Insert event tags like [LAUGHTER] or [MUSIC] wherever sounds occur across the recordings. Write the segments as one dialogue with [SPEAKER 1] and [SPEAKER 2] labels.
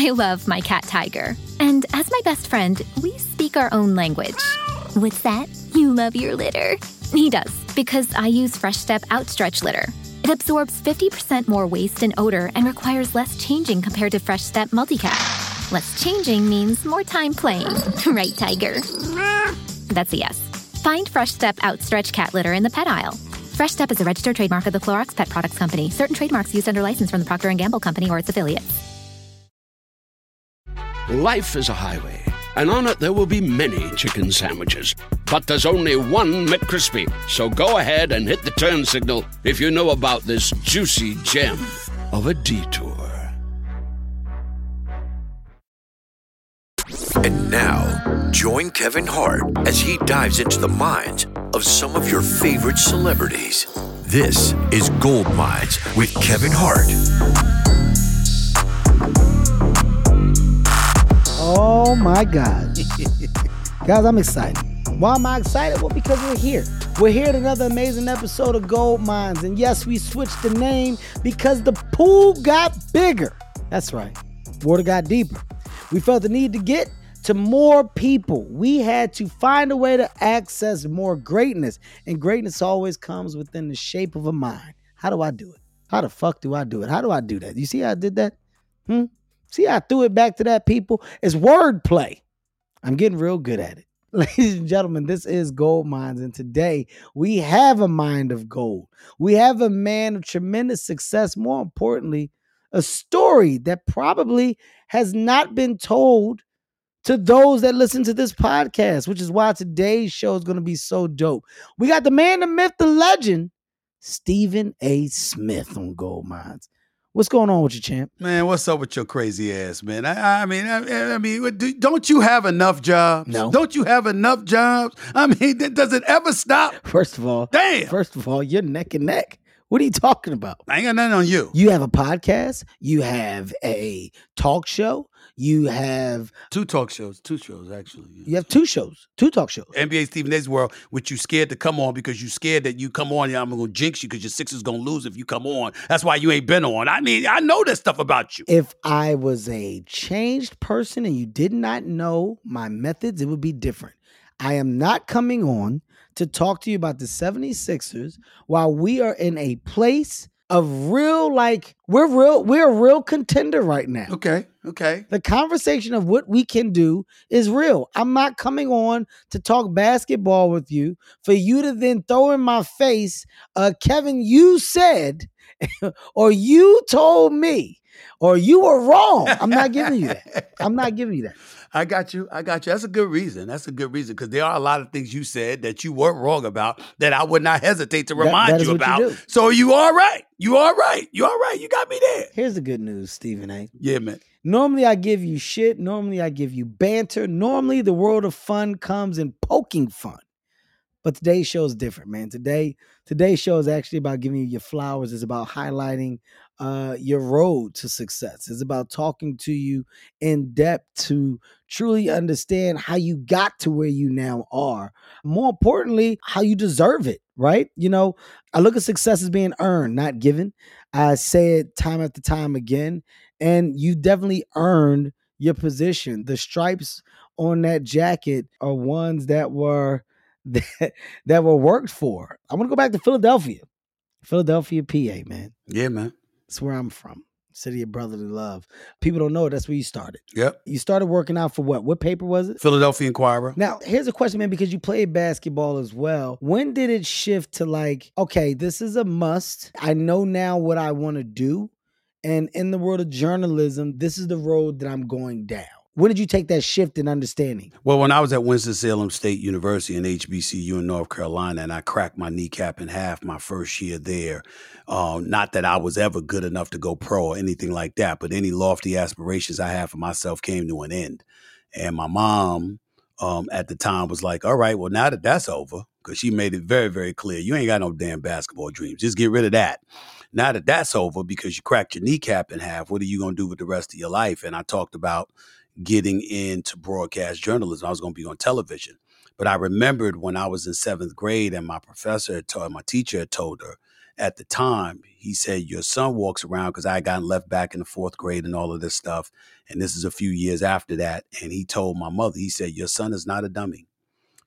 [SPEAKER 1] I love my cat Tiger. And as my best friend, we speak our own language. What's that? You love your litter? He does, because I use Fresh Step Outstretch Litter. It absorbs 50% more waste and odor and requires less changing compared to Fresh Step Multicat. Less changing means more time playing. [LAUGHS] right, Tiger? That's a yes. Find Fresh Step Outstretch Cat Litter in the pet aisle. Fresh Step is a registered trademark of the Clorox Pet Products Company. Certain trademarks used under license from the Procter & Gamble Company or its affiliates.
[SPEAKER 2] Life is a highway, and on it there will be many chicken sandwiches. But there's only one McCrispy. So go ahead and hit the turn signal if you know about this juicy gem of a detour.
[SPEAKER 3] And now, join Kevin Hart as he dives into the minds of some of your favorite celebrities. This is Gold Minds with Kevin Hart.
[SPEAKER 4] Oh my God. Guys, I'm excited. Why am I excited? Well, because we're here. We're here at another amazing episode of Gold Minds. And yes, we switched the name because the pool got bigger. That's right. Water got deeper. We felt the need to get to more people. We had to find a way to access more greatness. And greatness always comes within the shape of a mind. How do I do it? How the fuck do I do it? How do I do that? You see how I did that? Hmm? See I threw it back to that people? It's wordplay. I'm getting real good at it. [LAUGHS] Ladies and gentlemen, this is Gold Minds, and today we have a mind of gold. We have a man of tremendous success. More importantly, a story that probably has not been told to those that listen to this podcast, which is why today's show is going to be so dope. We got the man, the myth, the legend, Stephen A. Smith on Gold Minds. What's going on with you, champ?
[SPEAKER 5] Man, what's up with your crazy ass, man? I, I mean, I, I, mean, don't you have enough jobs?
[SPEAKER 4] No.
[SPEAKER 5] Don't you have enough jobs? I mean, does it ever stop? [LAUGHS]
[SPEAKER 4] First of all,
[SPEAKER 5] damn.
[SPEAKER 4] First of all, you're neck and neck. What are you talking about?
[SPEAKER 5] I ain't got nothing on you.
[SPEAKER 4] You have a podcast. You have a talk show. You have
[SPEAKER 5] two talk shows, two shows actually.
[SPEAKER 4] You have two shows, two talk shows.
[SPEAKER 5] NBA Stephen A's World, which you scared to come on because you scared that you come on, and I'm gonna jinx you because your Sixers gonna lose if you come on. That's why you ain't been on. I mean, I know that stuff about you.
[SPEAKER 4] If I was a changed person and you did not know my methods, it would be different. I am not coming on to talk to you about the 76ers while we are in a place of real like we're real we're a real contender right now.
[SPEAKER 5] Okay. Okay.
[SPEAKER 4] The conversation of what we can do is real. I'm not coming on to talk basketball with you for you to then throw in my face, uh, Kevin, you said, [LAUGHS] or you told me, or you were wrong. I'm not giving you that. [LAUGHS] I'm not giving you that.
[SPEAKER 5] I got you. I got you. That's a good reason. That's a good reason because there are a lot of things you said that you weren't wrong about that I would not hesitate to remind
[SPEAKER 4] that, that
[SPEAKER 5] you about.
[SPEAKER 4] You
[SPEAKER 5] so you are right. You are right. You are right. You got me there.
[SPEAKER 4] Here's the good news, Stephen A.
[SPEAKER 5] Yeah, man.
[SPEAKER 4] Normally I give you shit. Normally I give you banter. Normally the world of fun comes in poking fun. But today's show is different, man. Today, today's show is actually about giving you your flowers. It's about highlighting uh, your road to success. It's about talking to you in depth to truly understand how you got to where you now are. More importantly, how you deserve it, right? You know, I look at success as being earned, not given. I say it time after time again, and you definitely earned your position. The stripes on that jacket are ones that were [LAUGHS] that, that were worked for. I want to go back to Philadelphia. Philadelphia, PA, man.
[SPEAKER 5] Yeah, man.
[SPEAKER 4] That's where I'm from. City of Brotherly Love. People don't know that's where you started.
[SPEAKER 5] Yep.
[SPEAKER 4] You started working out for what? What paper was it?
[SPEAKER 5] Philadelphia Inquirer.
[SPEAKER 4] Now, here's a question, man, because you played basketball as well. When did it shift to like, okay, this is a must. I know now what I want to do. And in the world of journalism, this is the road that I'm going down. When did you take that shift in understanding?
[SPEAKER 5] Well, when I was at Winston-Salem State University in HBCU in North Carolina, and I cracked my kneecap in half my first year there. Uh, not that I was ever good enough to go pro or anything like that, but any lofty aspirations I had for myself came to an end. And my mom um, at the time was like, all right, well, now that that's over, because she made it very, very clear, you ain't got no damn basketball dreams. Just get rid of that. Now that that's over because you cracked your kneecap in half, what are you going to do with the rest of your life? And I talked about getting into broadcast journalism. I was going to be on television. But I remembered when I was in seventh grade and my professor told, my teacher told her, at the time, he said, Your son walks around because I had gotten left back in the fourth grade and all of this stuff. And this is a few years after that. And he told my mother, he said, Your son is not a dummy.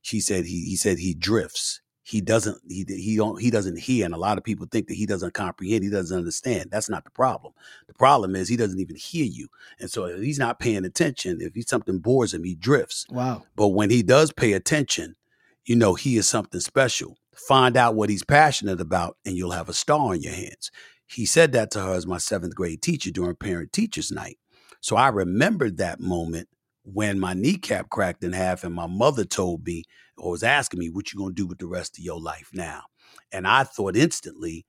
[SPEAKER 5] She said he he said he drifts. He doesn't he he don't he doesn't hear, and a lot of people think that he doesn't comprehend. He doesn't understand. That's not the problem. The problem is he doesn't even hear you, and so if he's not paying attention, if he, something bores him, he drifts.
[SPEAKER 4] Wow.
[SPEAKER 5] But when he does pay attention, you know he is something special. Find out what he's passionate about, and you'll have a star in your hands. He said that to her as my seventh grade teacher during parent teachers night. So I remembered that moment when my kneecap cracked in half and my mother told me or was asking me what you going to do with the rest of your life now and i thought instantly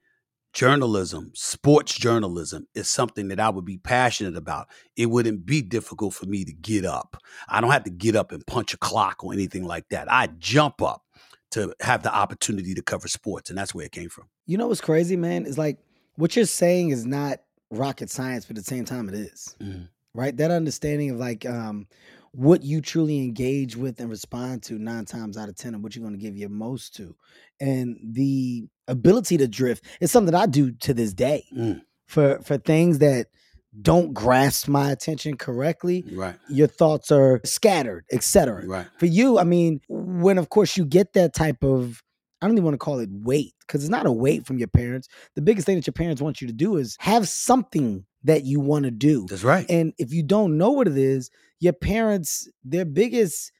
[SPEAKER 5] journalism sports journalism is something that i would be passionate about it wouldn't be difficult for me to get up i don't have to get up and punch a clock or anything like that i jump up to have the opportunity to cover sports and that's where it came from
[SPEAKER 4] You know what's crazy, man? Is like what you're saying is not rocket science, but at the same time it is.
[SPEAKER 5] Mhm.
[SPEAKER 4] Right? That understanding of like um what you truly engage with and respond to nine times out of ten and what you're going to give your most to. And the ability to drift is something I do to this day
[SPEAKER 5] Mm.
[SPEAKER 4] for for things that don't grasp my attention correctly.
[SPEAKER 5] right
[SPEAKER 4] Your thoughts are scattered, etc.
[SPEAKER 5] right
[SPEAKER 4] For you, I mean, when of course you get that type of I don't even want to call it weight because it's not a weight from your parents. The biggest thing that your parents want you to do is have something that you want to do.
[SPEAKER 5] that's right
[SPEAKER 4] And if you don't know what it is, your parents, their biggest,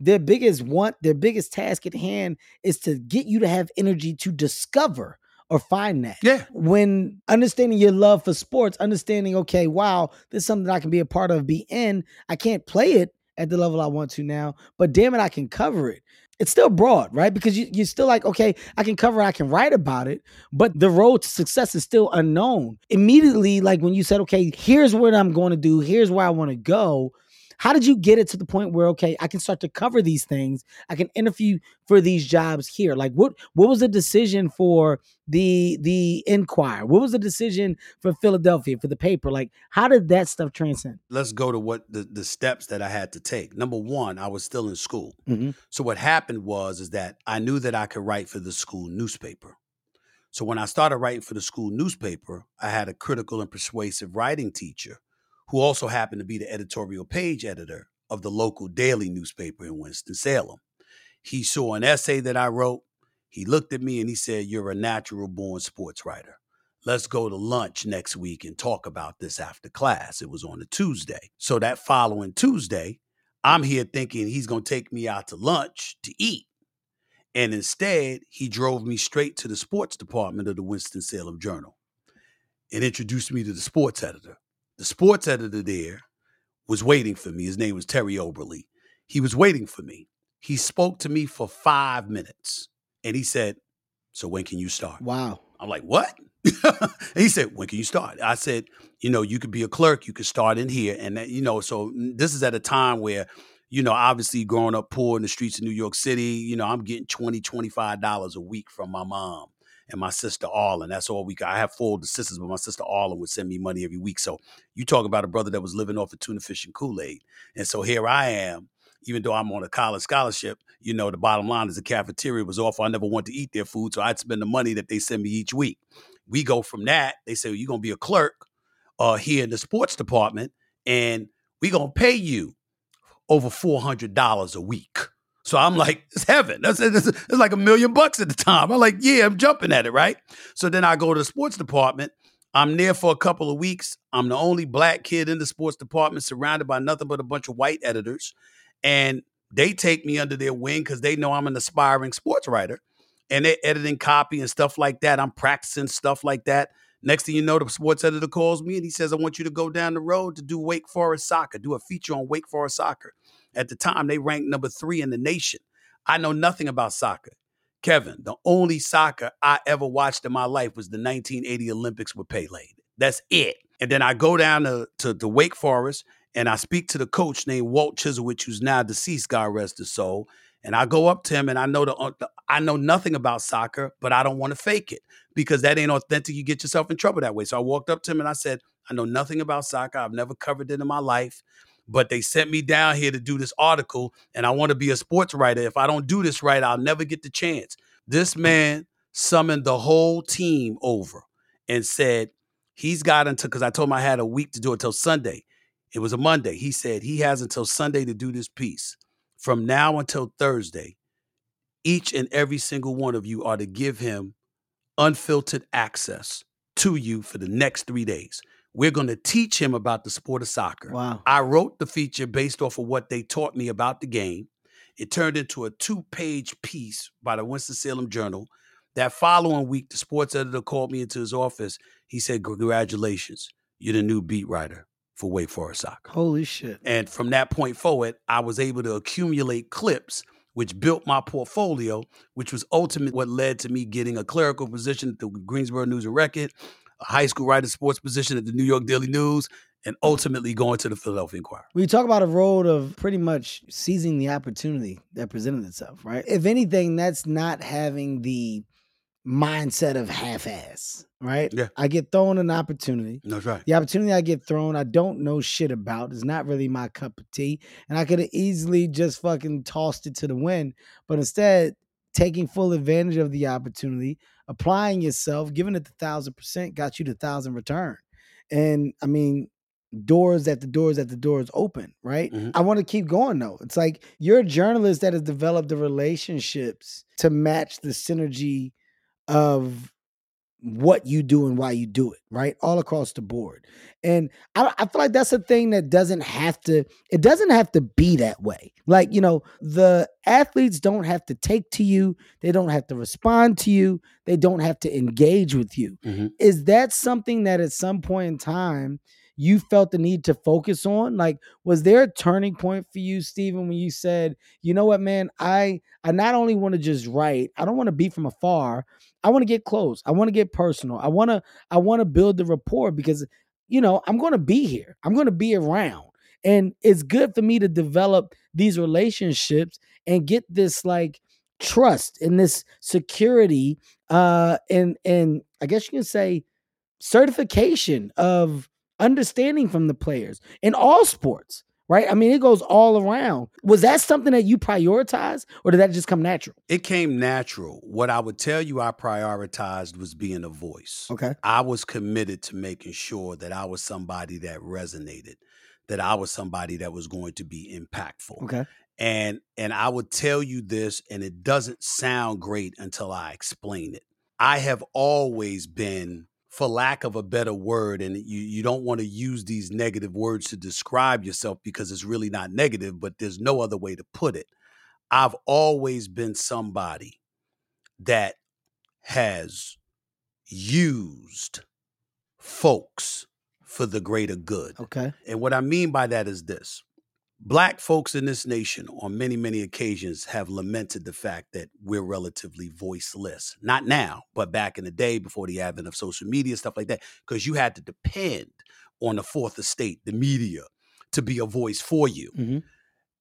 [SPEAKER 4] their biggest want, their biggest task at hand is to get you to have energy to discover or find that.
[SPEAKER 5] yeah
[SPEAKER 4] When understanding your love for sports, understanding, okay, wow, this is something I can be a part of, be in. I can't play it at the level I want to now, but damn it, I can cover it. It's still broad, right? Because you, you're still like, okay, I can cover, I can write about it, but the road to success is still unknown. Immediately, like when you said, okay, here's what I'm going to do, here's where I want to go. How did you get it to the point where okay, I can start to cover these things? I can interview for these jobs here. Like what what was the decision for the the Inquirer? What was the decision for Philadelphia for the paper? Like how did that stuff transcend?
[SPEAKER 5] let's go to what the, the steps that i had to take number one i was still in school
[SPEAKER 4] Mhm.
[SPEAKER 5] So what happened was is that I knew that I could write for the school newspaper. So when I started writing for the school newspaper, I had a critical and persuasive writing teacher who also happened to be the editorial page editor of the local daily newspaper in Winston-Salem. He saw an essay that I wrote. He looked at me and he said, "You're a natural born sports writer. Let's go to lunch next week and talk about this after class." It was on a Tuesday. So that following Tuesday, I'm here thinking he's going to take me out to lunch to eat. And instead, he drove me straight to the sports department of the Winston-Salem Journal and introduced me to the sports editor. The sports editor there was waiting for me. His name was Terry Oberly. He was waiting for me. He spoke to me for five minutes and he said, So when can you start?
[SPEAKER 4] Wow.
[SPEAKER 5] I'm like, what? [LAUGHS] he said, when can you start? I said, you know, you could be a clerk, you could start in here. And, that, you know, so mm, this is at a time where, you know, obviously growing up poor in the streets of New York City, you know, I'm getting 20 $25 a week from my mom and my sister Arlen. That's all we got. I have four older sisters, but my sister Arlen would send me money every week. So you talk about a brother that was living off of tuna fish and Kool-Aid. And so here I am, even though I'm on a college scholarship, you know, the bottom line is the cafeteria was awful. I never want to eat their food. So I'd spend the money that they send me each week. We go from that. They say, well, you're going to be a clerk uh, here in the sports department, and we're going to pay you over $400 a week. So I'm like, it's heaven. That's, like a million bucks at the time. I'm like, yeah, I'm jumping at it, right? So then I go to the sports department. I'm there for a couple of weeks. I'm the only black kid in the sports department, surrounded by nothing but a bunch of white editors. And they take me under their wing because they know I'm an aspiring sports writer. And they're editing copy and stuff like that. I'm practicing stuff like that. Next thing you know, the sports editor calls me and he says, I want you to go down the road to do Wake Forest soccer, do a feature on Wake Forest soccer. At the time, they ranked number three in the nation. I know nothing about soccer. Kevin, the only soccer I ever watched in my life was the 1980 Olympics with Pele. That's it. And then I go down to, to, to Wake Forest and I speak to the coach named Walt Chyzowych, who's now deceased, God rest his soul. And I go up to him and I know the, uh, the I know nothing about soccer, but I don't want to fake it because that ain't authentic. You get yourself in trouble that way. So I walked up to him and I said, I know nothing about soccer. I've never covered it in my life, but they sent me down here to do this article and I want to be a sports writer. If I don't do this right, I'll never get the chance. This man summoned the whole team over and said, he's got until, because I told him I had a week to do it until Sunday. It was a Monday. He said he has until Sunday to do this piece. From now until Thursday, each and every single one of you are to give him unfiltered access to you for the next three days. We're going to teach him about the sport of soccer.
[SPEAKER 4] Wow.
[SPEAKER 5] I wrote the feature based off of what they taught me about the game. It turned into a two page piece by the Winston-Salem Journal. That following week, the sports editor called me into his office. He said, Congratulations, you're the new beat writer for Wake Forest Soccer.
[SPEAKER 4] Holy shit.
[SPEAKER 5] And from that point forward, I was able to accumulate clips, which built my portfolio, which was ultimately what led to me getting a clerical position at the Greensboro News and Record, a high school writer sports position at the New York Daily News, and ultimately going to the Philadelphia Inquirer.
[SPEAKER 4] We talk about a road of pretty much seizing the opportunity that presented itself, right? If anything, that's not having the mindset of half-ass, right?
[SPEAKER 5] Yeah.
[SPEAKER 4] I get thrown an opportunity.
[SPEAKER 5] That's right.
[SPEAKER 4] The opportunity I get thrown, I don't know shit about. It's not really my cup of tea. And I could have easily just fucking tossed it to the wind. But instead, taking full advantage of the opportunity, applying yourself, giving it the thousand percent got you the thousand return. And I mean, doors at the doors at the doors open, right?
[SPEAKER 5] Mhm.
[SPEAKER 4] I want to keep going though. It's like you're a journalist that has developed the relationships to match the synergy of what you do and why you do it, right? All across the board. And I, I feel like that's a thing that doesn't have to, it doesn't have to be that way. Like, you know, the athletes don't have to take to you, they don't have to respond to you, they don't have to engage with you.
[SPEAKER 5] Mhm.
[SPEAKER 4] Is that something that at some point in time you felt the need to focus on? Like, was there a turning point for you, Stephen, when you said, you know what, man, I I not only want to just write, I don't want to be from afar. I want to get close. I want to get personal. I want to I want to build the rapport because you know, I'm going to be here. I'm going to be around. And it's good for me to develop these relationships and get this like trust and this security uh and and I guess you can say certification of understanding from the players in all sports, right? I mean, it goes all around. Was that something that you prioritized or did that just come natural?
[SPEAKER 5] It came natural. What I would tell you I prioritized was being a voice.
[SPEAKER 4] Okay.
[SPEAKER 5] I was committed to making sure that I was somebody that resonated, that I was somebody that was going to be impactful.
[SPEAKER 4] Okay.
[SPEAKER 5] And and I would tell you this and it doesn't sound great until I explain it. I have always been for lack of a better word and you you don't want to use these negative words to describe yourself because it's really not negative but there's no other way to put it. I've always been somebody that has used folks for the greater good.
[SPEAKER 4] Okay.
[SPEAKER 5] And what I mean by that is this Black folks in this nation, on many, many occasions, have lamented the fact that we're relatively voiceless. Not now, but back in the day before the advent of social media, stuff like that, because you had to depend on the fourth estate, the media, to be a voice for you.
[SPEAKER 4] Mhm.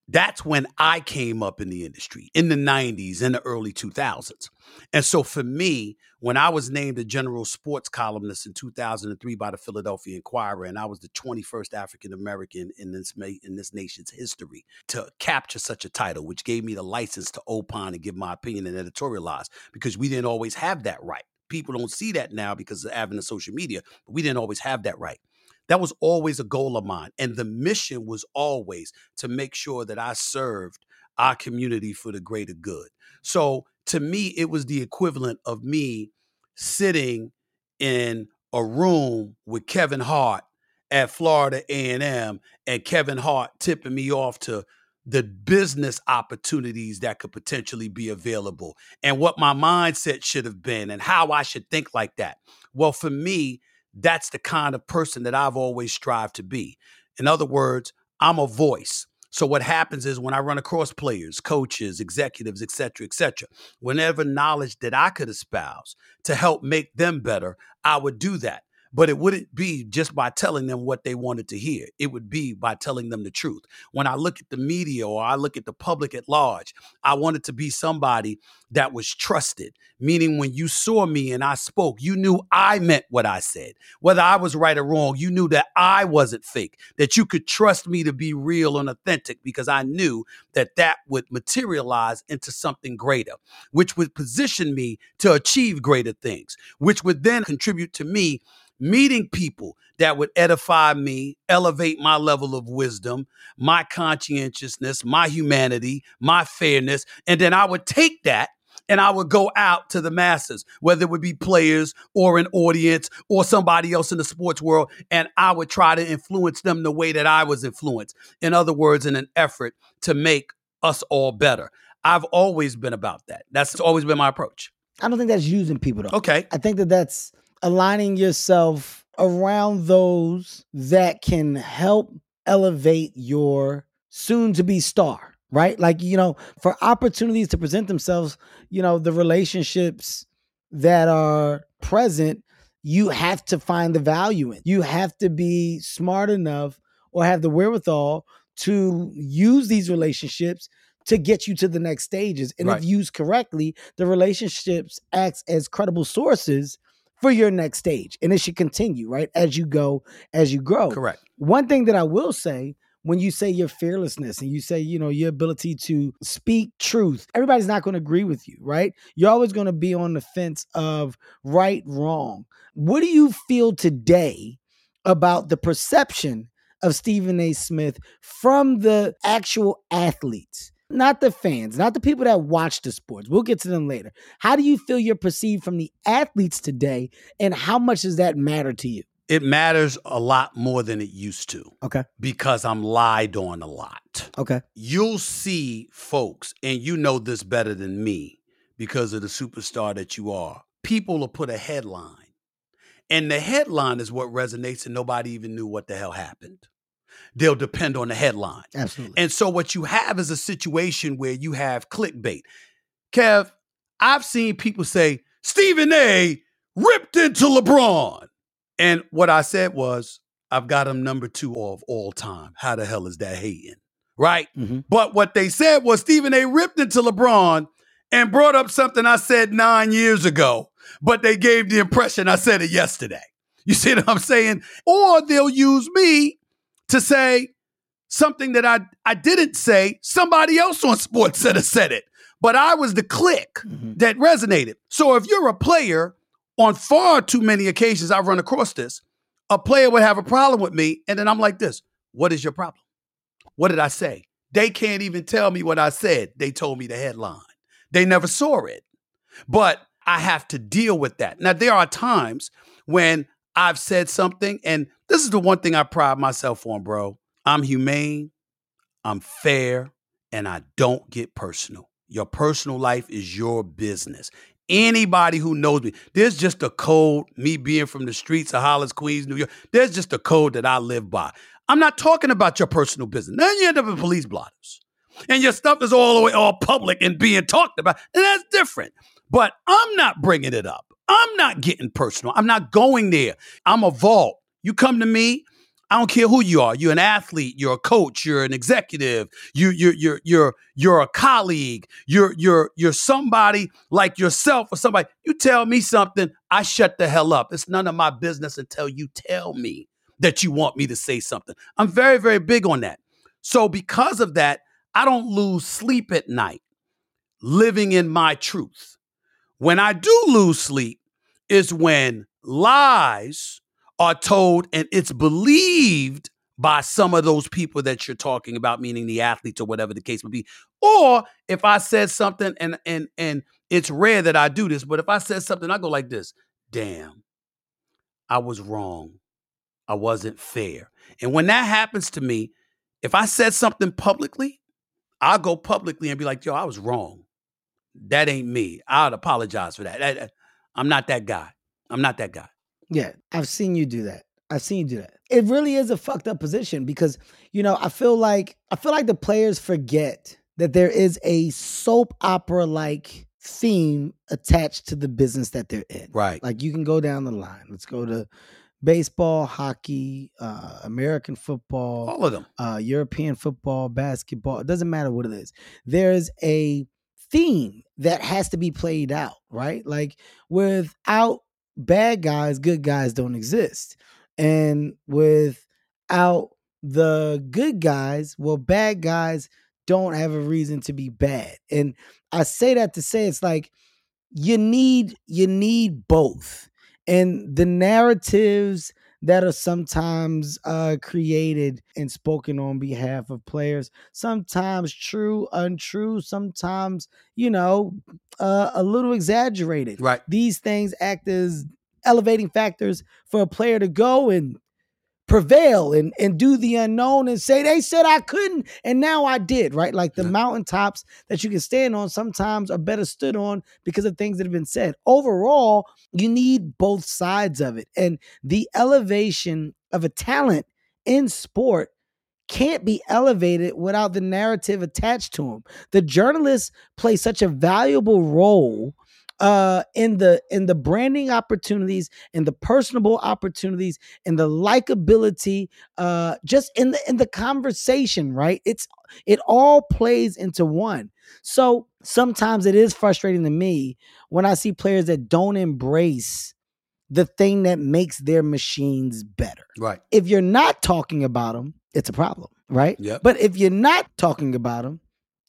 [SPEAKER 5] That's when I came up in the industry in the 90s and the early 2000s. And so for me, when I was named a general sports columnist in 2003 by the Philadelphia Inquirer, and I was the 21st African American in this in this nation's history to capture such a title, which gave me the license to opine and give my opinion and editorialize, because we didn't always have that right. People don't see that now because of the advent of social media, but we didn't always have that right. That was always a goal of mine. And the mission was always to make sure that I served our community for the greater good. So to me, it was the equivalent of me sitting in a room with Kevin Hart at Florida A&M and Kevin Hart tipping me off to the business opportunities that could potentially be available and what my mindset should have been and how I should think like that. Well, for me, that's the kind of person that I've always strived to be. In other words, I'm a voice. So what happens is when I run across players, coaches, executives, et cetera, et cetera, whenever knowledge that I could espouse to help make them better, I would do that. But it wouldn't be just by telling them what they wanted to hear. It would be by telling them the truth. When I look at the media or I look at the public at large, I wanted to be somebody that was trusted, meaning when you saw me and I spoke, you knew I meant what I said. Whether I was right or wrong, you knew that I wasn't fake, that you could trust me to be real and authentic because I knew that that would materialize into something greater, which would position me to achieve greater things, which would then contribute to me meeting people that would edify me, elevate my level of wisdom, my conscientiousness, my humanity, my fairness. And then I would take that and I would go out to the masses, whether it would be players or an audience or somebody else in the sports world, and I would try to influence them the way that I was influenced. In other words, in an effort to make us all better. I've always been about that. That's always been my approach.
[SPEAKER 4] I don't think that's using people though.
[SPEAKER 5] Okay.
[SPEAKER 4] I think that that's aligning yourself around those that can help elevate your soon to be star right? Like, you know, for opportunities to present themselves, you know, the relationships that are present, you have to find the value in. You have to be smart enough or have the wherewithal to use these relationships to get you to the next stages. And
[SPEAKER 5] Right.
[SPEAKER 4] if used correctly, the relationships acts as credible sources for your next stage. And it should continue, right? As you go, as you grow.
[SPEAKER 5] Correct.
[SPEAKER 4] One thing that I will say when you say your fearlessness and you say, you know, your ability to speak truth, everybody's not going to agree with you, right? You're always going to be on the fence of right, wrong. What do you feel today about the perception of Stephen A. Smith from the actual athletes? Not the fans, not the people that watch the sports. We'll get to them later. How do you feel you're perceived from the athletes today, and how much does that matter to you?
[SPEAKER 5] It matters a lot more than it used to
[SPEAKER 4] Okay.
[SPEAKER 5] because I'm lied on a lot.
[SPEAKER 4] Okay.
[SPEAKER 5] You'll see folks, and you know this better than me because of the superstar that you are. People will put a headline, and the headline is what resonates, and nobody even knew what the hell happened. They'll depend on the headline.
[SPEAKER 4] Absolutely.
[SPEAKER 5] And so what you have is a situation where you have clickbait. Kev, I've seen people say Stephen A ripped into LeBron. And what I said was, I've got him number two of all time. How the hell is that hating? Right?
[SPEAKER 4] Mhm.
[SPEAKER 5] But what they said was Stephen A ripped into LeBron and brought up something I said nine years ago, but they gave the impression I said it yesterday. You see what I'm saying? Or they'll use me to say something that I, I didn't say. Somebody else on SportsCenter said it, but I was the click
[SPEAKER 4] Mhm.
[SPEAKER 5] that resonated. So if you're a player, on far too many occasions I've run across this, a player would have a problem with me, and then I'm like this: What is your problem? What did I say? They can't even tell me what I said. They told me the headline. They never saw it. But I have to deal with that. Now, there are times when I've said something, and this is the one thing I pride myself on, bro. I'm humane, I'm fair, and I don't get personal. Your personal life is your business. Anybody who knows me, there's just a code, me being from the streets of Hollis, Queens, New York, there's just a code that I live by. I'm not talking about your personal business. Then you end up in police blotters. And your stuff is all the way all public and being talked about. And that's different. But I'm not bringing it up. I'm not getting personal. I'm not going there. I'm a vault. You come to me, I don't care who you are. You're an athlete. You're a coach. You're an executive. You you you're you're you're a colleague. You're you're you're somebody like yourself or somebody. You tell me something, I shut the hell up. It's none of my business until you tell me that you want me to say something. I'm very very big on that. So because of that, I don't lose sleep at night living in my truth. When I do lose sleep is when lies are told and it's believed by some of those people that you're talking about, meaning the athletes or whatever the case may be. Or if I said something and and and it's rare that I do this, but if I said something, I go like this: damn, I was wrong. I wasn't fair. And when that happens to me, if I said something publicly, I'll go publicly and be like, yo, I was wrong. That ain't me. I'd apologize for that. That- I'm not that guy. I'm not that guy.
[SPEAKER 4] Yeah, I've seen you do that. I've seen you do that. It really is a fucked up position because, you know, I feel like I feel like the players forget that there is a soap opera like theme attached to the business that they're in.
[SPEAKER 5] Right.
[SPEAKER 4] Like you can go down the line. Let's go to baseball, hockey, uh, American football,
[SPEAKER 5] All of them.
[SPEAKER 4] uh, European football, basketball. It doesn't matter what it is. There's a theme that has to be played out, right? Like without bad guys, good guys don't exist. And without the good guys, well, bad guys don't have a reason to be bad. And I say that to say it's like you need you need both. And the narratives that are sometimes uh, created and spoken on behalf of players, sometimes true, untrue, sometimes, you know, uh, a little exaggerated.
[SPEAKER 5] Right.
[SPEAKER 4] These things act as elevating factors for a player to go and prevail and, and do the unknown and say they said I couldn't and now I did, right? Like the mountaintops that you can stand on sometimes are better stood on because of things that have been said. Overall, you need both sides of it. And the elevation of a talent in sport can't be elevated without the narrative attached to them. The journalists play such a valuable role uh in the in the branding opportunities and the personable opportunities and the likability uh just in the in the conversation right it's it all plays into one so sometimes it is frustrating to me when i see players that don't embrace the thing that makes their machines better
[SPEAKER 5] Right.
[SPEAKER 4] if you're not talking about them, it's a problem, right?
[SPEAKER 5] Yep.
[SPEAKER 4] But if you're not talking about them,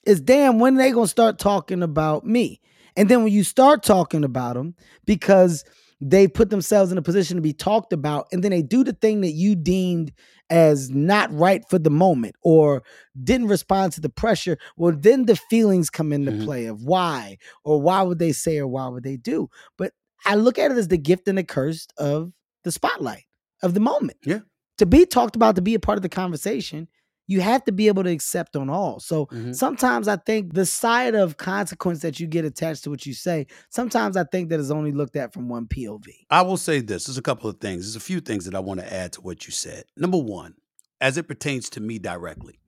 [SPEAKER 4] it's damn when they gonna start talking about me. And then when you start talking about them, because they put themselves in a position to be talked about, and then they do the thing that you deemed as not right for the moment or didn't respond to the pressure, well, then the feelings come into
[SPEAKER 5] Mhm.
[SPEAKER 4] play of why or why would they say or why would they do. But I look at it as the gift and the curse of the spotlight of the moment.
[SPEAKER 5] Yeah.
[SPEAKER 4] To be talked about, to be a part of the conversation, you have to be able to accept on all. So
[SPEAKER 5] Mhm.
[SPEAKER 4] sometimes I think the side of consequence that you get attached to what you say, sometimes I think that is only looked at from one POV.
[SPEAKER 5] I will say this. There's a couple of things. There's a few things that I want to add to what you said. Number one, as it pertains to me directly,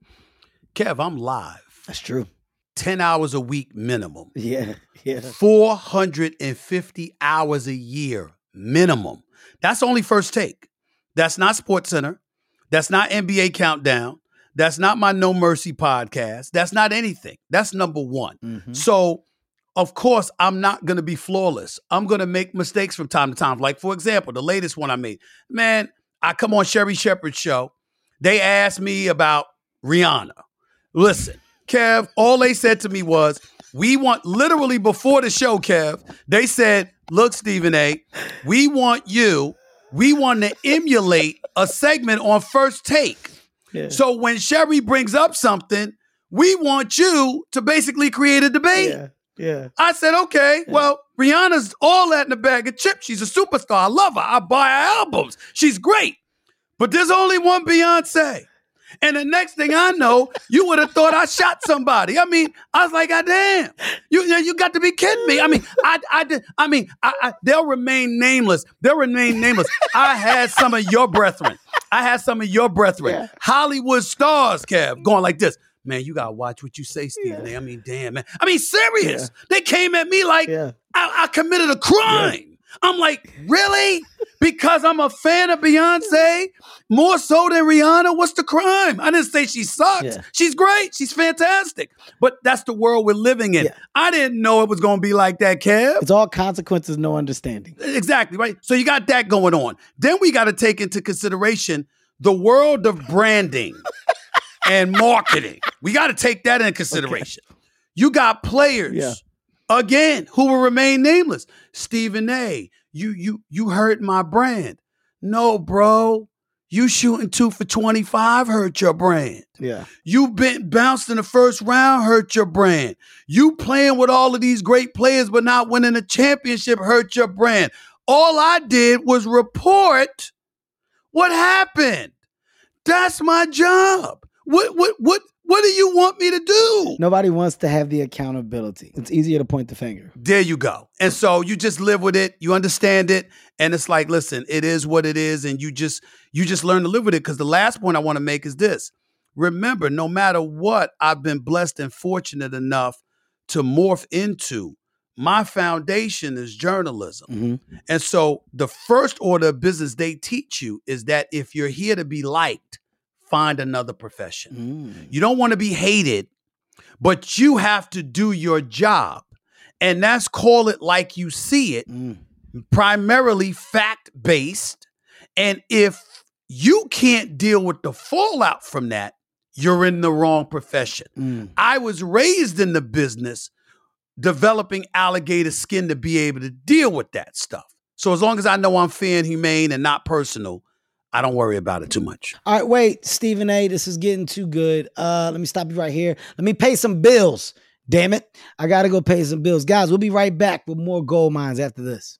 [SPEAKER 5] Kev, I'm live.
[SPEAKER 4] That's true.
[SPEAKER 5] 10 hours a week minimum.
[SPEAKER 4] Yeah. Yeah.
[SPEAKER 5] 450 hours a year minimum. That's only first take. That's not SportsCenter. That's not NBA Countdown. That's not my No Mercy podcast. That's not anything. That's number one.
[SPEAKER 4] Mhm.
[SPEAKER 5] So, of course, I'm not going to be flawless. I'm going to make mistakes from time to time. Like, for example, the latest one I made. Man, I come on Sherri Shepherd's show. They asked me about Rihanna. Listen, Kev, all they said to me was, we want, literally before the show, Kev, they said, look, Stephen A., we want you, we want to emulate a segment on first take.
[SPEAKER 4] Yeah.
[SPEAKER 5] So when Sherri brings up something, we want you to basically create a debate.
[SPEAKER 4] yeah. Yeah.
[SPEAKER 5] I said, okay, well, Rihanna's all that in a bag of chips. She's a superstar. I love her. I buy her albums. She's great. But there's only one Beyonce. And the next thing I know, [LAUGHS] you would have thought I shot somebody. I mean, I was like, God damn, you you, you got to be kidding me. I mean, I I did. I mean, I, I, they'll remain nameless. They'll remain nameless. I had some of your brethren. I had some of your brethren,
[SPEAKER 4] Yeah.
[SPEAKER 5] Hollywood stars, Kev, going like this. Man, you gotta watch what you say, Stephen. I mean, damn, man. I mean, serious. They came at me like
[SPEAKER 4] Yeah.
[SPEAKER 5] I, I committed a crime. I'm like, really? Because I'm a fan of Beyonce more so than Rihanna. What's the crime? I didn't say she sucked.
[SPEAKER 4] Yeah.
[SPEAKER 5] She's great. She's fantastic. But that's the world we're living in.
[SPEAKER 4] Yeah.
[SPEAKER 5] I didn't know it was going to be like that, Kev.
[SPEAKER 4] It's all consequences, no understanding.
[SPEAKER 5] Exactly, right? So you got that going on. Then we got to take into consideration the world of branding [LAUGHS] and marketing. We got to take that into consideration. You got players
[SPEAKER 4] Yeah.
[SPEAKER 5] Again who will remain nameless. Stephen A, you you you hurt my brand. No, bro. You shooting two for 25 hurt your brand.
[SPEAKER 4] Yeah.
[SPEAKER 5] You been bounced in the first round, hurt your brand. You playing with all of these great players, but not winning a championship, hurt your brand. All I did was report what happened. That's my job. What what what what do you want me to do?
[SPEAKER 4] Nobody wants to have the accountability. It's easier to point the finger.
[SPEAKER 5] There you go. And so you just live with it, you understand it, and it's like, listen, it is what it is, and you just you just learn to live with it. Because the last point I want to make is this: remember, no matter what, I've been blessed and fortunate enough to morph into my foundation is journalism.
[SPEAKER 4] Mhm.
[SPEAKER 5] And so the first order of business they teach you is that if you're here to be liked, find another profession.
[SPEAKER 4] Mm.
[SPEAKER 5] You don't want to be hated, but you have to do your job. And that's call it like you see it,
[SPEAKER 4] Mm.
[SPEAKER 5] primarily fact based. And if you can't deal with the fallout from that, you're in the wrong profession.
[SPEAKER 4] Mm.
[SPEAKER 5] I was raised in the business developing alligator skin to be able to deal with that stuff. So as long as I know I'm fair and humane and not personal, I don't worry about it too much.
[SPEAKER 4] All right, wait, Stephen A. This is getting too good. Uh, let me stop you right here. Let me pay some bills. Damn it. I gotta go pay some bills. Guys, we'll be right back with more gold minds after this.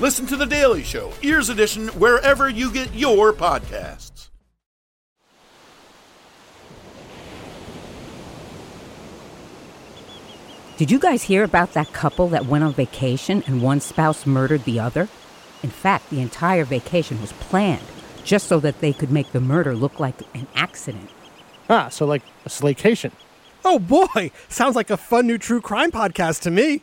[SPEAKER 6] Listen to The Daily Show, Ears Edition, wherever you get your podcasts.
[SPEAKER 7] Did you guys hear about that couple that went on vacation and one spouse murdered the other? In fact, the entire vacation was planned just so that they could make the murder look like an accident.
[SPEAKER 8] Ah, so like a slaycation.
[SPEAKER 9] Oh boy, sounds like a fun new true crime podcast to me.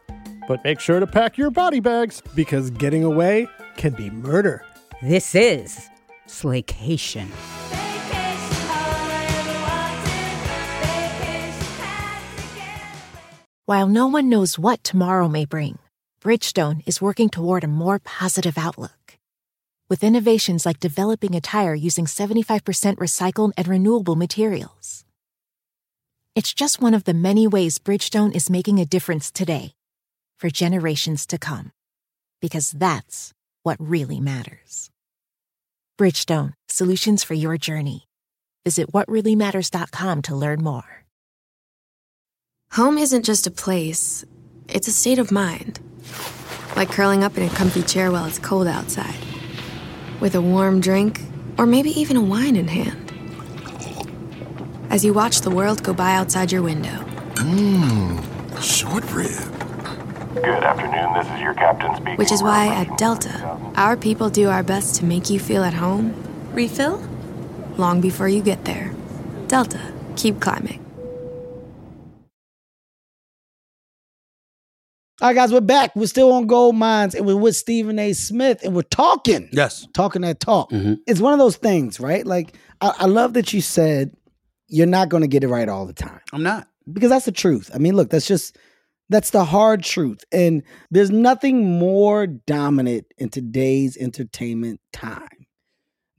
[SPEAKER 8] But make sure to pack your body bags.
[SPEAKER 9] Because getting away can be murder.
[SPEAKER 7] This is Slaycation.
[SPEAKER 10] While no one knows what tomorrow may bring, Bridgestone is working toward a more positive outlook. With innovations like developing a tire using 75% recycled and renewable materials. It's just one of the many ways Bridgestone is making a difference today for generations to come. Because that's what really matters. Bridgestone, solutions for your journey. Visit whatreallymatters.com to learn more.
[SPEAKER 11] Home isn't just a place, it's a state of mind. Like curling up in a comfy chair while it's cold outside, with a warm drink, or maybe even a wine in hand. As you watch the world go by outside your window.
[SPEAKER 12] Mmm, short rib.
[SPEAKER 13] Good afternoon, this is your captain speaking.
[SPEAKER 11] Which is why at Delta, our people do our best to make you feel at home. Refill? Long before you get there. Delta, keep climbing.
[SPEAKER 4] All right, guys, we're back. We're still on Gold Minds, and we're with Stephen A. Smith, and we're talking.
[SPEAKER 5] Yes.
[SPEAKER 4] Talking that talk. Mm-hmm. It's one of those things, right? Like, I, I love that you said you're not going to get it right all the time.
[SPEAKER 5] I'm not.
[SPEAKER 4] Because that's the truth. I mean, look, that's just, that's the hard truth. And there's nothing more dominant in today's entertainment time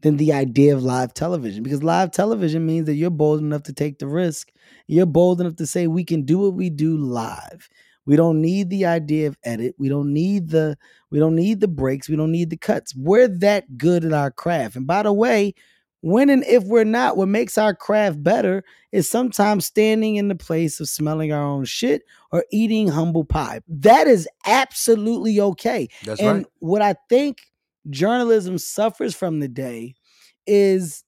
[SPEAKER 4] than the idea of live television. Because live television means that you're bold enough to take the risk. You're bold enough to say, we can do what we do live. We don't need the idea of edit. We don't need the we don't need the breaks. We don't need the cuts. We're that good at our craft. And by the way, when and if we're not, what makes our craft better is sometimes standing in the place of smelling our own shit or eating humble pie. That is absolutely okay.
[SPEAKER 5] That's
[SPEAKER 4] and
[SPEAKER 5] right.
[SPEAKER 4] what I think journalism suffers from today is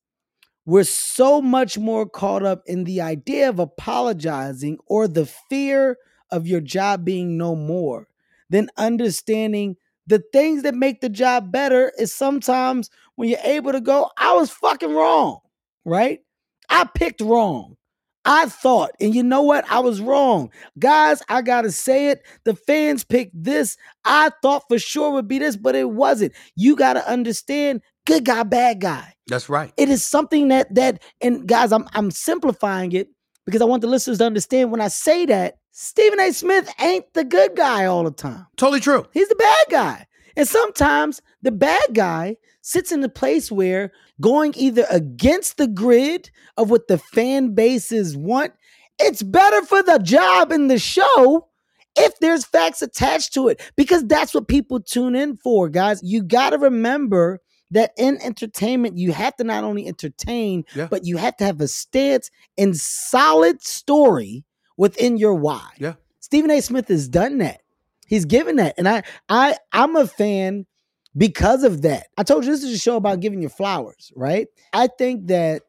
[SPEAKER 4] we're so much more caught up in the idea of apologizing or the fear of your job being no more than understanding the things that make the job better is sometimes when you're able to go, I was fucking wrong, right? I picked wrong. I thought, and you know what? I was wrong. Guys, I gotta say it. The fans picked this. I thought for sure would be this, but it wasn't. You gotta understand good guy, bad guy.
[SPEAKER 5] That's right.
[SPEAKER 4] It is something that that and guys, I'm I'm simplifying it because I want the listeners to understand when I say that, Stephen A. Smith ain't the good guy all the time.
[SPEAKER 5] Totally true.
[SPEAKER 4] He's the bad guy. And sometimes the bad guy sits in a place where going either against the grid of what the fan bases want, it's better for the job in the show if there's facts attached to it, because that's what people tune in for, guys. You got to remember that in entertainment, you have to not only entertain,
[SPEAKER 5] Yeah.
[SPEAKER 4] but you have to have a stance and solid story within your why.
[SPEAKER 5] Yeah.
[SPEAKER 4] Stephen A. Smith has done that. He's given that. And I I I'm a fan because of that. I told you this is a show about giving you flowers, right? I think that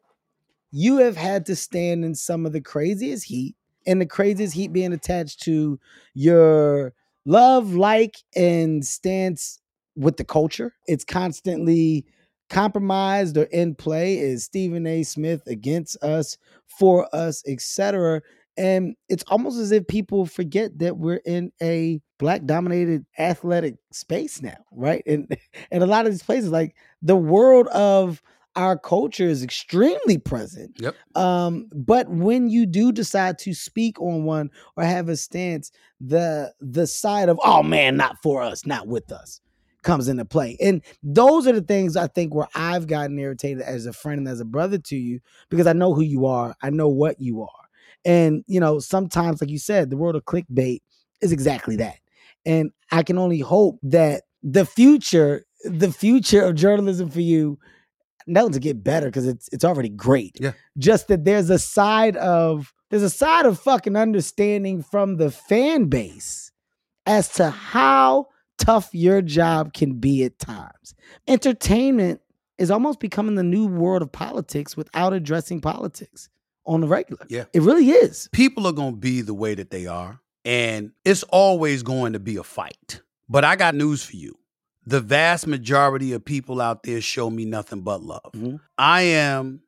[SPEAKER 4] you have had to stand in some of the craziest heat, and the craziest heat being attached to your love, like, and stance with the culture. It's constantly compromised or in play. Is Stephen A. Smith against us, for us, etc. And it's almost as if people forget that we're in a black dominated athletic space now, right? And [LAUGHS] and a lot of these places, like the world of our culture is extremely present.
[SPEAKER 5] Yep.
[SPEAKER 4] Um, but when you do decide to speak on one or have a stance, the the side of oh man, not for us, not with us, comes into play. And those are the things I think where I've gotten irritated as a friend and as a brother to you because I know who you are, I know what you are. And you know, sometimes, like you said, the world of clickbait is exactly that. And I can only hope that the future, the future of journalism for you, not to get better because it's it's already great.
[SPEAKER 5] Yeah.
[SPEAKER 4] Just that there's a side of there's a side of fucking understanding from the fan base as to how tough your job can be at times. Entertainment is almost becoming the new world of politics without addressing politics on the regular.
[SPEAKER 5] Yeah.
[SPEAKER 4] It really is.
[SPEAKER 5] People are going to be the way that they are, and it's always going to be a fight. But I got news for you. The vast majority of people out there show me nothing but love. I am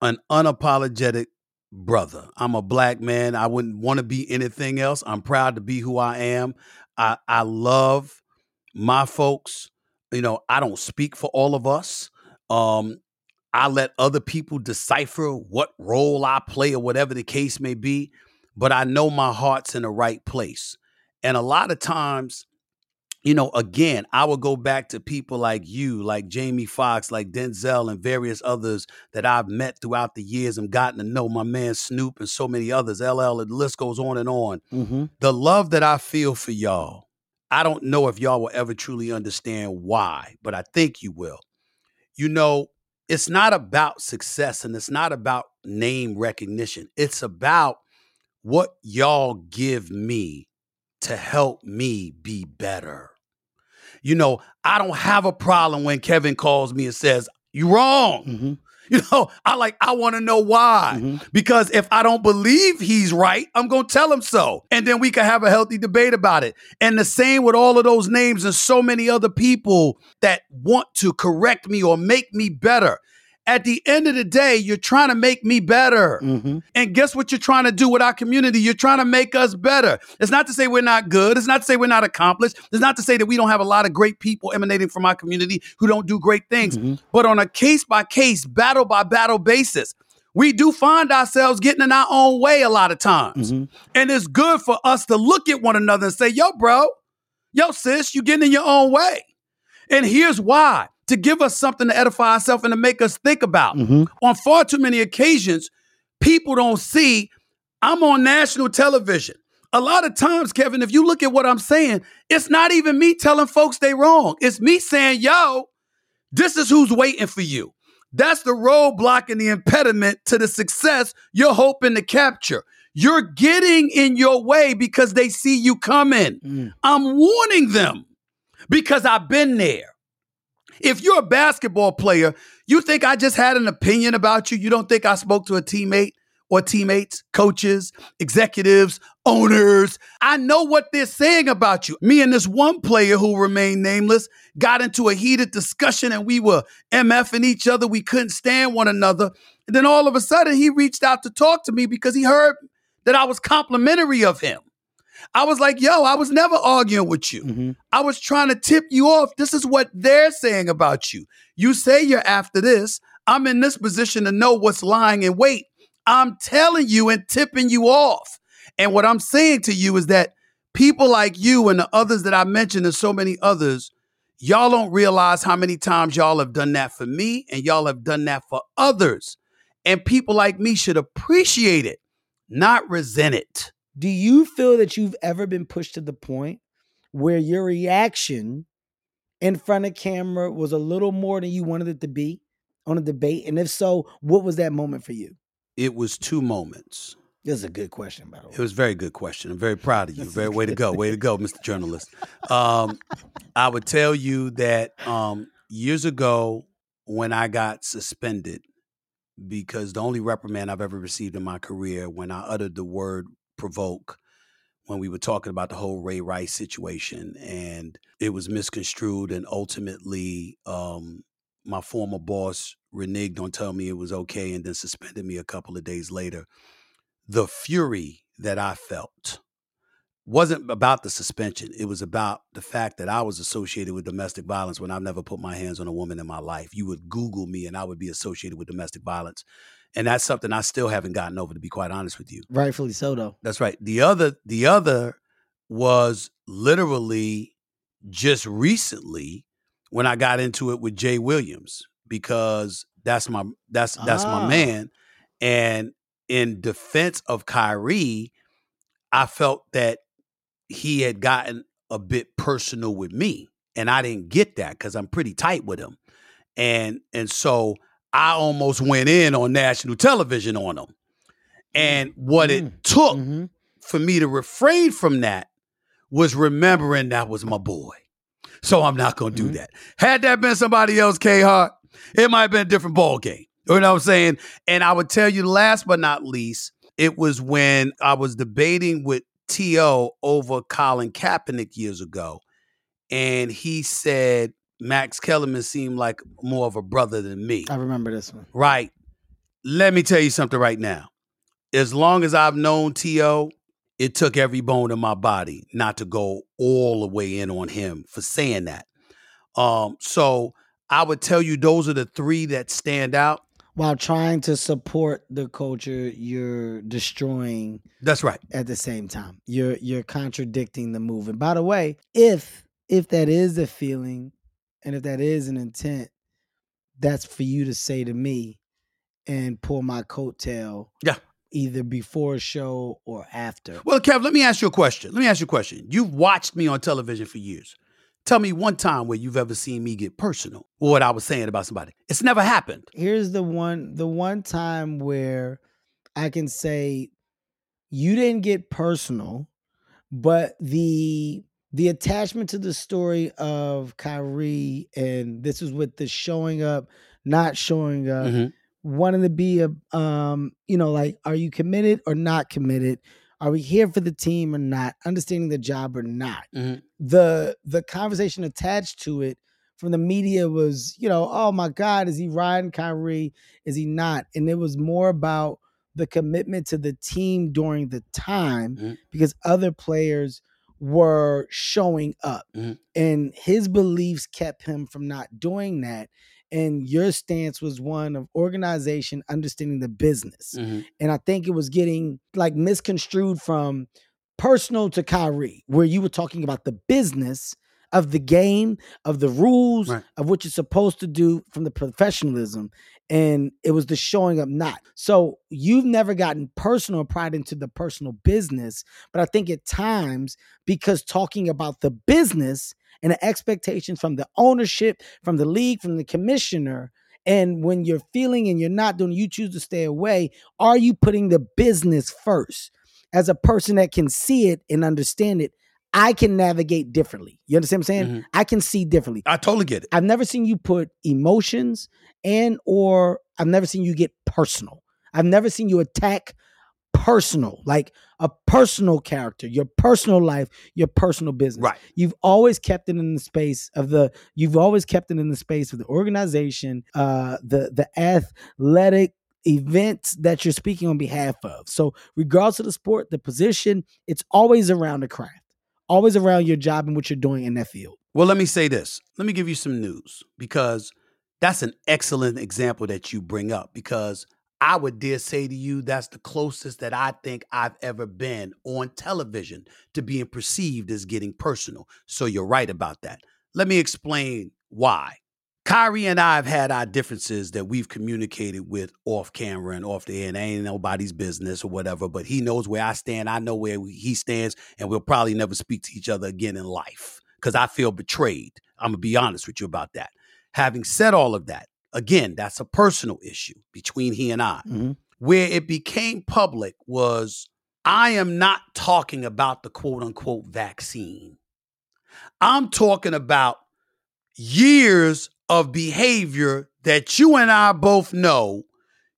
[SPEAKER 5] an unapologetic brother. I'm a black man. I wouldn't want to be anything else. I'm proud to be who I am. I, I love my folks. You know, I don't speak for all of us. Um, I let other people decipher what role I play or whatever the case may be, but I know my heart's in the right place. And a lot of times, you know, again, I will go back to people like you, like Jamie Foxx, like Denzel, and various others that I've met throughout the years and gotten to know. My man Snoop and so many others, LL, the list goes on and on.
[SPEAKER 4] Mm-hmm.
[SPEAKER 5] The love that I feel for y'all, I don't know if y'all will ever truly understand why, but I think you will. You know, it's not about success and it's not about name recognition. It's about what y'all give me to help me be better. You know, I don't have a problem when Kevin calls me and says, "You're wrong. Mm-hmm. You know, I like, I want to know why. Mm-hmm. Because if I don't believe he's right, I'm going to tell him so. And then we can have a healthy debate about it. And the same with all of those names and so many other people that want to correct me or make me better. At the end of the day, you're trying to make me better. Mm-hmm. And guess what you're trying to do with our community? You're trying to make us better. It's not to say we're not good. It's not to say we're not accomplished. It's not to say that we don't have a lot of great people emanating from our community who don't do great things. Mm-hmm. But on a case by case, battle by battle basis, we do find ourselves getting in our own way a lot of times. Mm-hmm. And it's good for us to look at one another and say, yo, bro, yo, sis, you getting in your own way. And here's why to give us something to edify ourselves and to make us think about. Mm-hmm. On far too many occasions, people don't see I'm on national television. A lot of times, Kevin, if you look at what I'm saying, it's not even me telling folks they wrong. It's me saying, yo, this is who's waiting for you. That's the roadblock and the impediment to the success you're hoping to capture. You're getting in your way because they see you coming. Mm. I'm warning them because I've been there. If you're a basketball player, you think I just had an opinion about you. You don't think I spoke to a teammate or teammates, coaches, executives, owners. I know what they're saying about you. Me and this one player who remained nameless got into a heated discussion and we were MFing each other. We couldn't stand one another. And then all of a sudden, he reached out to talk to me because he heard that I was complimentary of him. I was like, yo, I was never arguing with you. Mm-hmm. I was trying to tip you off. This is what they're saying about you. You say you're after this. I'm in this position to know what's lying in wait. I'm telling you and tipping you off. And what I'm saying to you is that people like you and the others that I mentioned and so many others, y'all don't realize how many times y'all have done that for me and y'all have done that for others. And people like me should appreciate it, not resent it.
[SPEAKER 4] Do you feel that you've ever been pushed to the point where your reaction in front of camera was a little more than you wanted it to be on a debate? And if so, what was that moment for you?
[SPEAKER 5] It was two moments.
[SPEAKER 4] This is a good question, by the way.
[SPEAKER 5] It was a very good question. I'm very proud of you. Very way to go. [LAUGHS] Way to go, Mr. Journalist. Um, I would tell you that um, years ago when I got suspended, because the only reprimand I've ever received in my career when I uttered the word provoke when we were talking about the whole Ray Rice situation, and it was misconstrued, and ultimately, um, my former boss reneged on telling me it was okay, and then suspended me a couple of days later. The fury that I felt wasn't about the suspension. It was about the fact that I was associated with domestic violence when I've never put my hands on a woman in my life. You would Google me, and I would be associated with domestic violence and that's something I still haven't gotten over. To be quite honest with you,
[SPEAKER 4] rightfully so, though.
[SPEAKER 5] That's right. The other, the other was literally just recently when I got into it with Jay Williams because that's my that's that's ah. my man, and in defense of Kyrie, I felt that he had gotten a bit personal with me, and I didn't get that because I'm pretty tight with him, and and so I almost went in on national television on them. And what mm. it took mm-hmm. for me to refrain from that was remembering that was my boy. So I'm not going to mm-hmm. do that. Had that been somebody else, K Hart, it might have been a different ball game. You know what I'm saying? And I would tell you, last but not least, it was when I was debating with T.O. over Colin Kaepernick years ago. And he said, Max Kellerman seemed like more of a brother than me.
[SPEAKER 4] I remember this one.
[SPEAKER 5] Right. Let me tell you something right now. As long as I've known T.O., it took every bone in my body not to go all the way in on him for saying that. Um, so I would tell you those are the three that stand out.
[SPEAKER 4] While trying to support the culture, you're destroying.
[SPEAKER 5] That's right.
[SPEAKER 4] At the same time, you're you're contradicting the movement. By the way, if if that is a feeling and if that is an intent, that's for you to say to me and pull my coattail.
[SPEAKER 5] Yeah.
[SPEAKER 4] Either before a show or after.
[SPEAKER 5] Well, Kev, let me ask you a question. Let me ask you a question. You've watched me on television for years. Tell me one time where you've ever seen me get personal or what I was saying about somebody. It's never happened.
[SPEAKER 4] Here's the one the one time where I can say you didn't get personal, but the the attachment to the story of Kyrie, and this is with the showing up, not showing up, mm-hmm. wanting to be a, um, you know, like, are you committed or not committed? Are we here for the team or not? Understanding the job or not? Mm-hmm. The the conversation attached to it from the media was, you know, oh my God, is he riding Kyrie? Is he not? And it was more about the commitment to the team during the time mm-hmm. because other players were showing up mm-hmm. and his beliefs kept him from not doing that and your stance was one of organization understanding the business mm-hmm. and i think it was getting like misconstrued from personal to Kyrie where you were talking about the business of the game, of the rules, right. of what you're supposed to do from the professionalism. And it was the showing up not. So you've never gotten personal pride into the personal business. But I think at times, because talking about the business and the expectations from the ownership, from the league, from the commissioner, and when you're feeling and you're not doing, you choose to stay away. Are you putting the business first? As a person that can see it and understand it, I can navigate differently. You understand what I'm saying? Mm-hmm. I can see differently.
[SPEAKER 5] I totally get it.
[SPEAKER 4] I've never seen you put emotions and or I've never seen you get personal. I've never seen you attack personal, like a personal character, your personal life, your personal business.
[SPEAKER 5] Right.
[SPEAKER 4] You've always kept it in the space of the you've always kept it in the space of the organization, uh the the athletic events that you're speaking on behalf of. So regardless of the sport, the position, it's always around the craft always around your job and what you're doing in that field.
[SPEAKER 5] Well, let me say this. Let me give you some news because that's an excellent example that you bring up because I would dare say to you that's the closest that I think I've ever been on television to being perceived as getting personal. So you're right about that. Let me explain why. Kyrie and I have had our differences that we've communicated with off camera and off the air, and ain't nobody's business or whatever, but he knows where I stand. I know where he stands, and we'll probably never speak to each other again in life because I feel betrayed. I'm going to be honest with you about that. Having said all of that, again, that's a personal issue between he and I.
[SPEAKER 4] Mm-hmm.
[SPEAKER 5] Where it became public was I am not talking about the quote unquote vaccine. I'm talking about years of behavior that you and I both know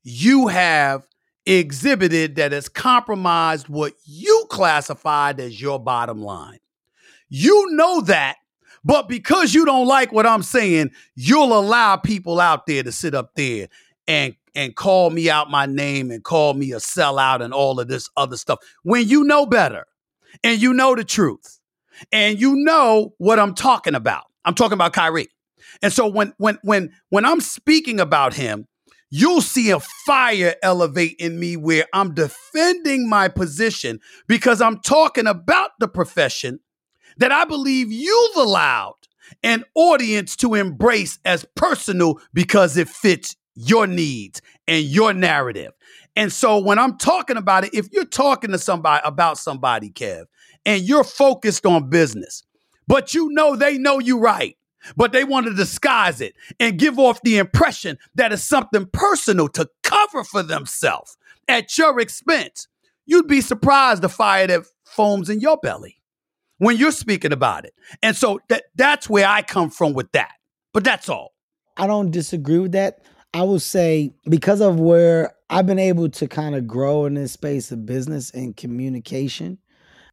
[SPEAKER 5] you have exhibited that has compromised what you classified as your bottom line. You know that, but because you don't like what I'm saying, you'll allow people out there to sit up there and and call me out my name and call me a sellout and all of this other stuff when you know better and you know the truth and you know what I'm talking about. I'm talking about Kyrie. And so when when when when I'm speaking about him, you'll see a fire elevate in me where I'm defending my position because I'm talking about the profession that I believe you've allowed an audience to embrace as personal because it fits your needs and your narrative. And so when I'm talking about it, if you're talking to somebody about somebody, Kev, and you're focused on business, but you know they know you right, but they want to disguise it and give off the impression that it's something personal to cover for themselves at your expense. You'd be surprised the fire that foams in your belly when you're speaking about it. And so that that's where I come from with that. But that's all.
[SPEAKER 4] I don't disagree with that. I will say because of where I've been able to kind of grow in this space of business and communication,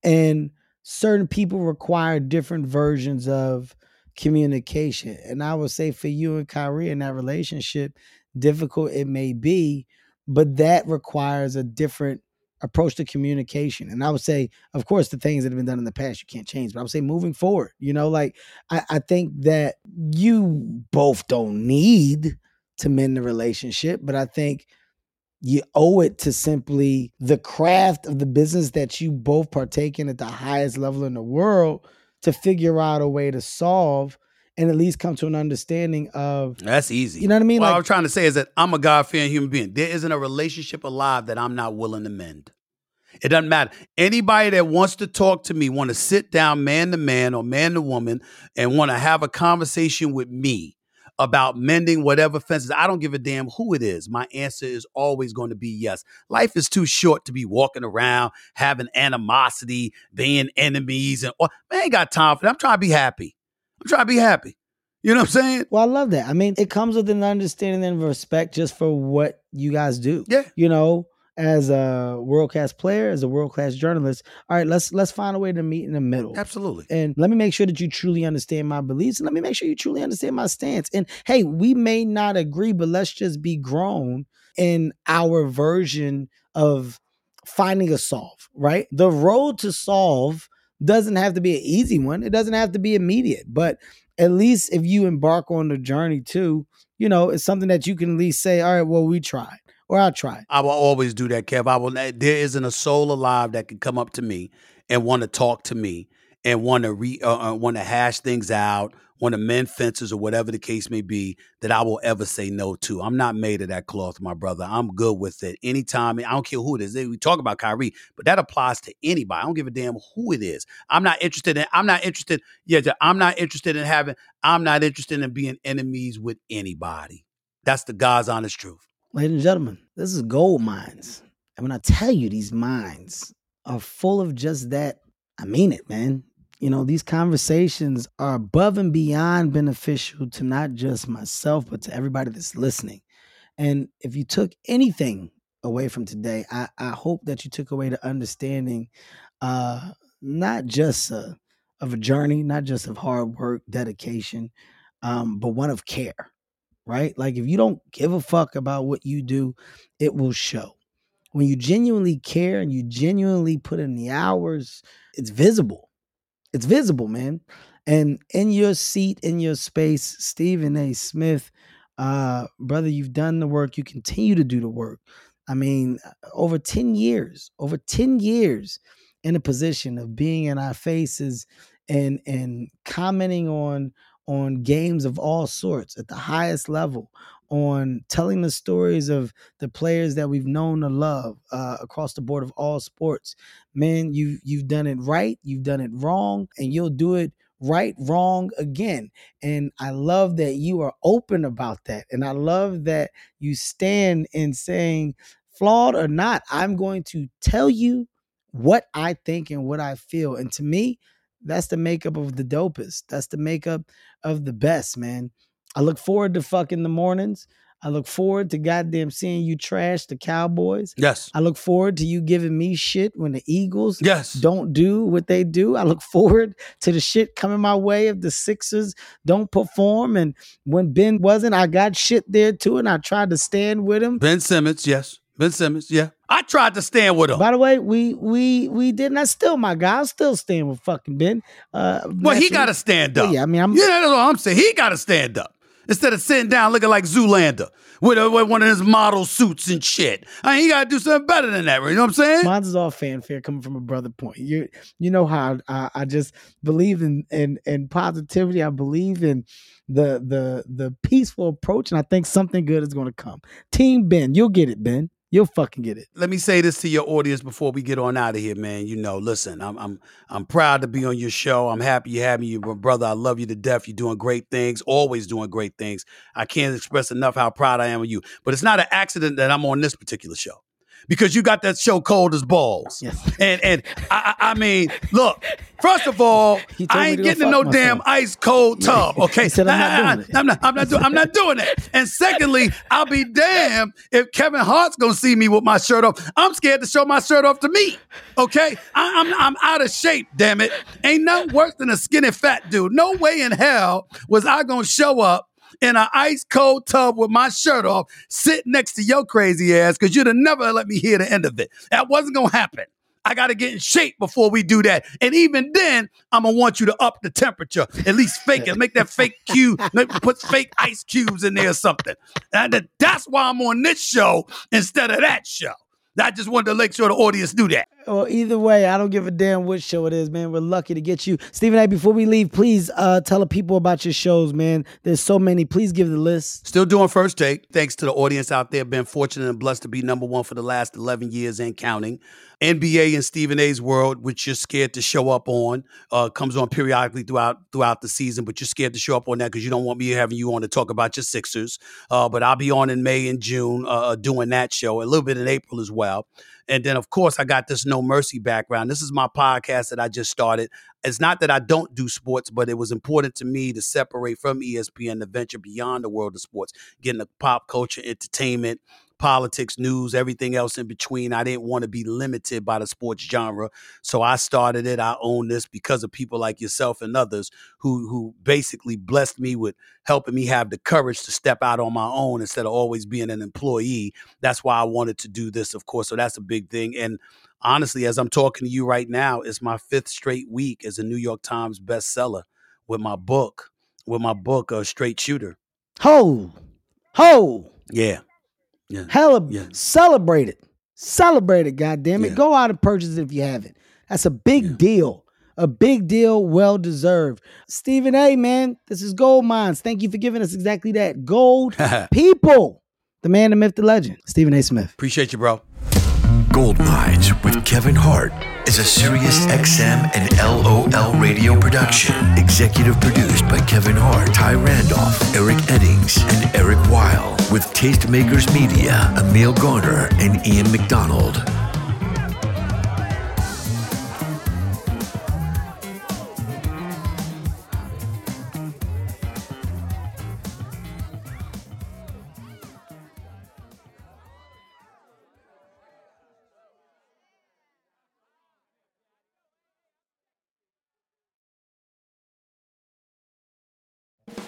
[SPEAKER 4] and certain people require different versions of communication. And I would say for you and Kyrie in that relationship, difficult it may be, but that requires a different approach to communication. And I would say, of course, the things that have been done in the past you can't change, but I would say moving forward, you know, like I, I think that you both don't need to mend the relationship, but I think you owe it to simply the craft of the business that you both partake in at the highest level in the world to figure out a way to solve and at least come to an understanding of
[SPEAKER 5] That's easy.
[SPEAKER 4] You know what I mean?
[SPEAKER 5] What
[SPEAKER 4] Like-
[SPEAKER 5] I'm trying to say is that I'm a God fearing human being. There isn't a relationship alive that I'm not willing to mend. It doesn't matter. Anybody that wants to talk to me, want to sit down man to man or man to woman, and want to have a conversation with me about mending whatever fences, I don't give a damn who it is. My answer is always going to be yes. Life is too short to be walking around having animosity, being enemies, and man, I ain't got time for that. I'm trying to be happy. I'm trying to be happy. You know what I'm saying?
[SPEAKER 4] Well, I love that. I mean, it comes with an understanding and respect just for what you guys do.
[SPEAKER 5] Yeah.
[SPEAKER 4] You know, as a world class player, as a world class journalist. All right, let's let's find a way to meet in the middle.
[SPEAKER 5] Absolutely.
[SPEAKER 4] And let me make sure that you truly understand my beliefs and let me make sure you truly understand my stance. And hey, we may not agree, but let's just be grown in our version of finding a solve, right? The road to solve doesn't have to be an easy one. It doesn't have to be immediate, but at least if you embark on the journey too, you know, it's something that you can at least say, all right, well, we tried or I'll try.
[SPEAKER 5] I will always do that, Kev. I will. There isn't a soul alive that can come up to me and want to talk to me and want to re uh, uh, want to hash things out, want to mend fences or whatever the case may be that I will ever say no to. I'm not made of that cloth, my brother. I'm good with it. Anytime, I don't care who it is. We talk about Kyrie, but that applies to anybody. I don't give a damn who it is. I'm not interested in. I'm not interested. Yeah, I'm not interested in having. I'm not interested in being enemies with anybody. That's the God's honest truth.
[SPEAKER 4] Ladies and gentlemen, this is gold minds. And when I tell you these mines are full of just that, I mean it, man. You know, these conversations are above and beyond beneficial to not just myself, but to everybody that's listening. And if you took anything away from today, I, I hope that you took away the understanding uh, not just uh, of a journey, not just of hard work, dedication, um, but one of care right? Like if you don't give a fuck about what you do, it will show. When you genuinely care and you genuinely put in the hours, it's visible. It's visible, man. And in your seat, in your space, Stephen A. Smith, Uh, brother, you've done the work. You continue to do the work. I mean, over 10 years, over 10 years in a position of being in our faces and and commenting on on games of all sorts at the highest level on telling the stories of the players that we've known to love uh, across the board of all sports. Man you you've done it right you've done it wrong and you'll do it right wrong again. And i love that you are open about that and i love that you stand in saying flawed or not i'm going to tell you what i think and what i feel. And to me that's the makeup of the dopest. That's the makeup of the best, man. I look forward to fucking the mornings. I look forward to goddamn seeing you trash the Cowboys.
[SPEAKER 5] Yes.
[SPEAKER 4] I look forward to you giving me shit when the Eagles
[SPEAKER 5] yes.
[SPEAKER 4] don't do what they do. I look forward to the shit coming my way if the Sixers don't perform. And when Ben wasn't, I got shit there too. And I tried to stand with him.
[SPEAKER 5] Ben Simmons, yes. Ben Simmons, yeah. I tried to stand with him.
[SPEAKER 4] By the way, we we we didn't. I still my guy. I still stand with fucking Ben. Uh,
[SPEAKER 5] well, he got to stand up.
[SPEAKER 4] Well, yeah, I mean, I'm,
[SPEAKER 5] yeah, that's what I'm saying. He got to stand up instead of sitting down looking like Zoolander with, a, with one of his model suits and shit. I mean, he got to do something better than that. You know what I'm saying?
[SPEAKER 4] Mine's is all fanfare coming from a brother point. You you know how I, I just believe in, in in positivity. I believe in the the the peaceful approach, and I think something good is going to come. Team Ben, you'll get it, Ben. You'll fucking get it.
[SPEAKER 5] Let me say this to your audience before we get on out of here, man. You know, listen, I'm I'm I'm proud to be on your show. I'm happy you have me, you brother. I love you to death. You're doing great things, always doing great things. I can't express enough how proud I am of you. But it's not an accident that I'm on this particular show because you got that show cold as balls.
[SPEAKER 4] Yes.
[SPEAKER 5] And and I, I mean, look, first of all, [LAUGHS] I ain't getting in no myself. damn ice cold tub. [LAUGHS] Okay,
[SPEAKER 4] said, I'm not doing it.
[SPEAKER 5] I'm not. I'm not, do, I'm not doing it. And secondly, I'll be damned if Kevin Hart's gonna see me with my shirt off. I'm scared to show my shirt off to me. Okay, I, I'm I'm out of shape. Damn it, ain't nothing worse than a skinny fat dude. No way in hell was I gonna show up in an ice cold tub with my shirt off, sitting next to your crazy ass, because you'd have never let me hear the end of it. That wasn't gonna happen. I got to get in shape before we do that. And even then, I'm going to want you to up the temperature, at least fake it. Make that fake [LAUGHS] cube, put fake ice cubes in there or something. And that's why I'm on this show instead of that show. I just wanted to make sure the audience knew that.
[SPEAKER 4] Well, either way, I don't give a damn which show it is, man. We're lucky to get you. Stephen A, before we leave, please uh, tell the people about your shows, man. There's so many. Please give the list.
[SPEAKER 5] Still doing First Take. Thanks to the audience out there. Been fortunate and blessed to be number one for the last 11 years and counting. NBA and Stephen A's World, which you're scared to show up on, uh, comes on periodically throughout throughout the season, but you're scared to show up on that because you don't want me having you on to talk about your Sixers. Uh, but I'll be on in May and June uh, uh, doing that show, a little bit in April as well. And then, of course, I got this No Mercy background. This is my podcast that I just started. It's not that I don't do sports, but it was important to me to separate from ESPN, to venture beyond the world of sports, getting the pop culture, entertainment, politics, news, everything else in between. I didn't want to be limited by the sports genre. So I started it. I own this because of people like yourself and others who who basically blessed me with helping me have the courage to step out on my own instead of always being an employee. That's why I wanted to do this, of course. So that's a big thing. And honestly, as I'm talking to you right now, it's my fifth straight week as a New York Times bestseller with my book, with my book, A Straight Shooter.
[SPEAKER 4] Ho, ho.
[SPEAKER 5] Yeah. Yeah.
[SPEAKER 4] Hella
[SPEAKER 5] yeah.
[SPEAKER 4] celebrate it. Celebrate it, goddamn it. Yeah. Go out and purchase it if you haven't. That's a big yeah. deal. A big deal, well deserved. Stephen A, man, this is Gold Minds. Thank you for giving us exactly that. Gold [LAUGHS] people. The man, the myth, the legend. Stephen A. Smith.
[SPEAKER 5] Appreciate you, bro.
[SPEAKER 3] Gold Minds with Kevin Hart is a Sirius XM and LOL radio production. Executive produced by Kevin Hart, Ty Randolph, Eric Eddings, and Eric Weil. With Tastemakers Media, Emil Garner, and Ian McDonald.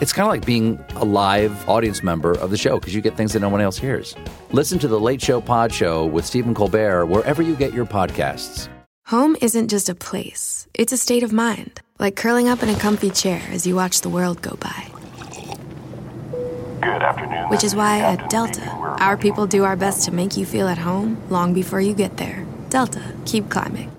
[SPEAKER 14] It's kind of like being a live audience member of the show because you get things that no one else hears. Listen to The Late Show Pod Show with Stephen Colbert wherever you get your podcasts.
[SPEAKER 11] Home isn't just a place, it's a state of mind, like curling up in a comfy chair as you watch the world go by.
[SPEAKER 13] Good afternoon.
[SPEAKER 11] Which is why at Delta, our people do our best to make you feel at home long before you get there. Delta, keep climbing.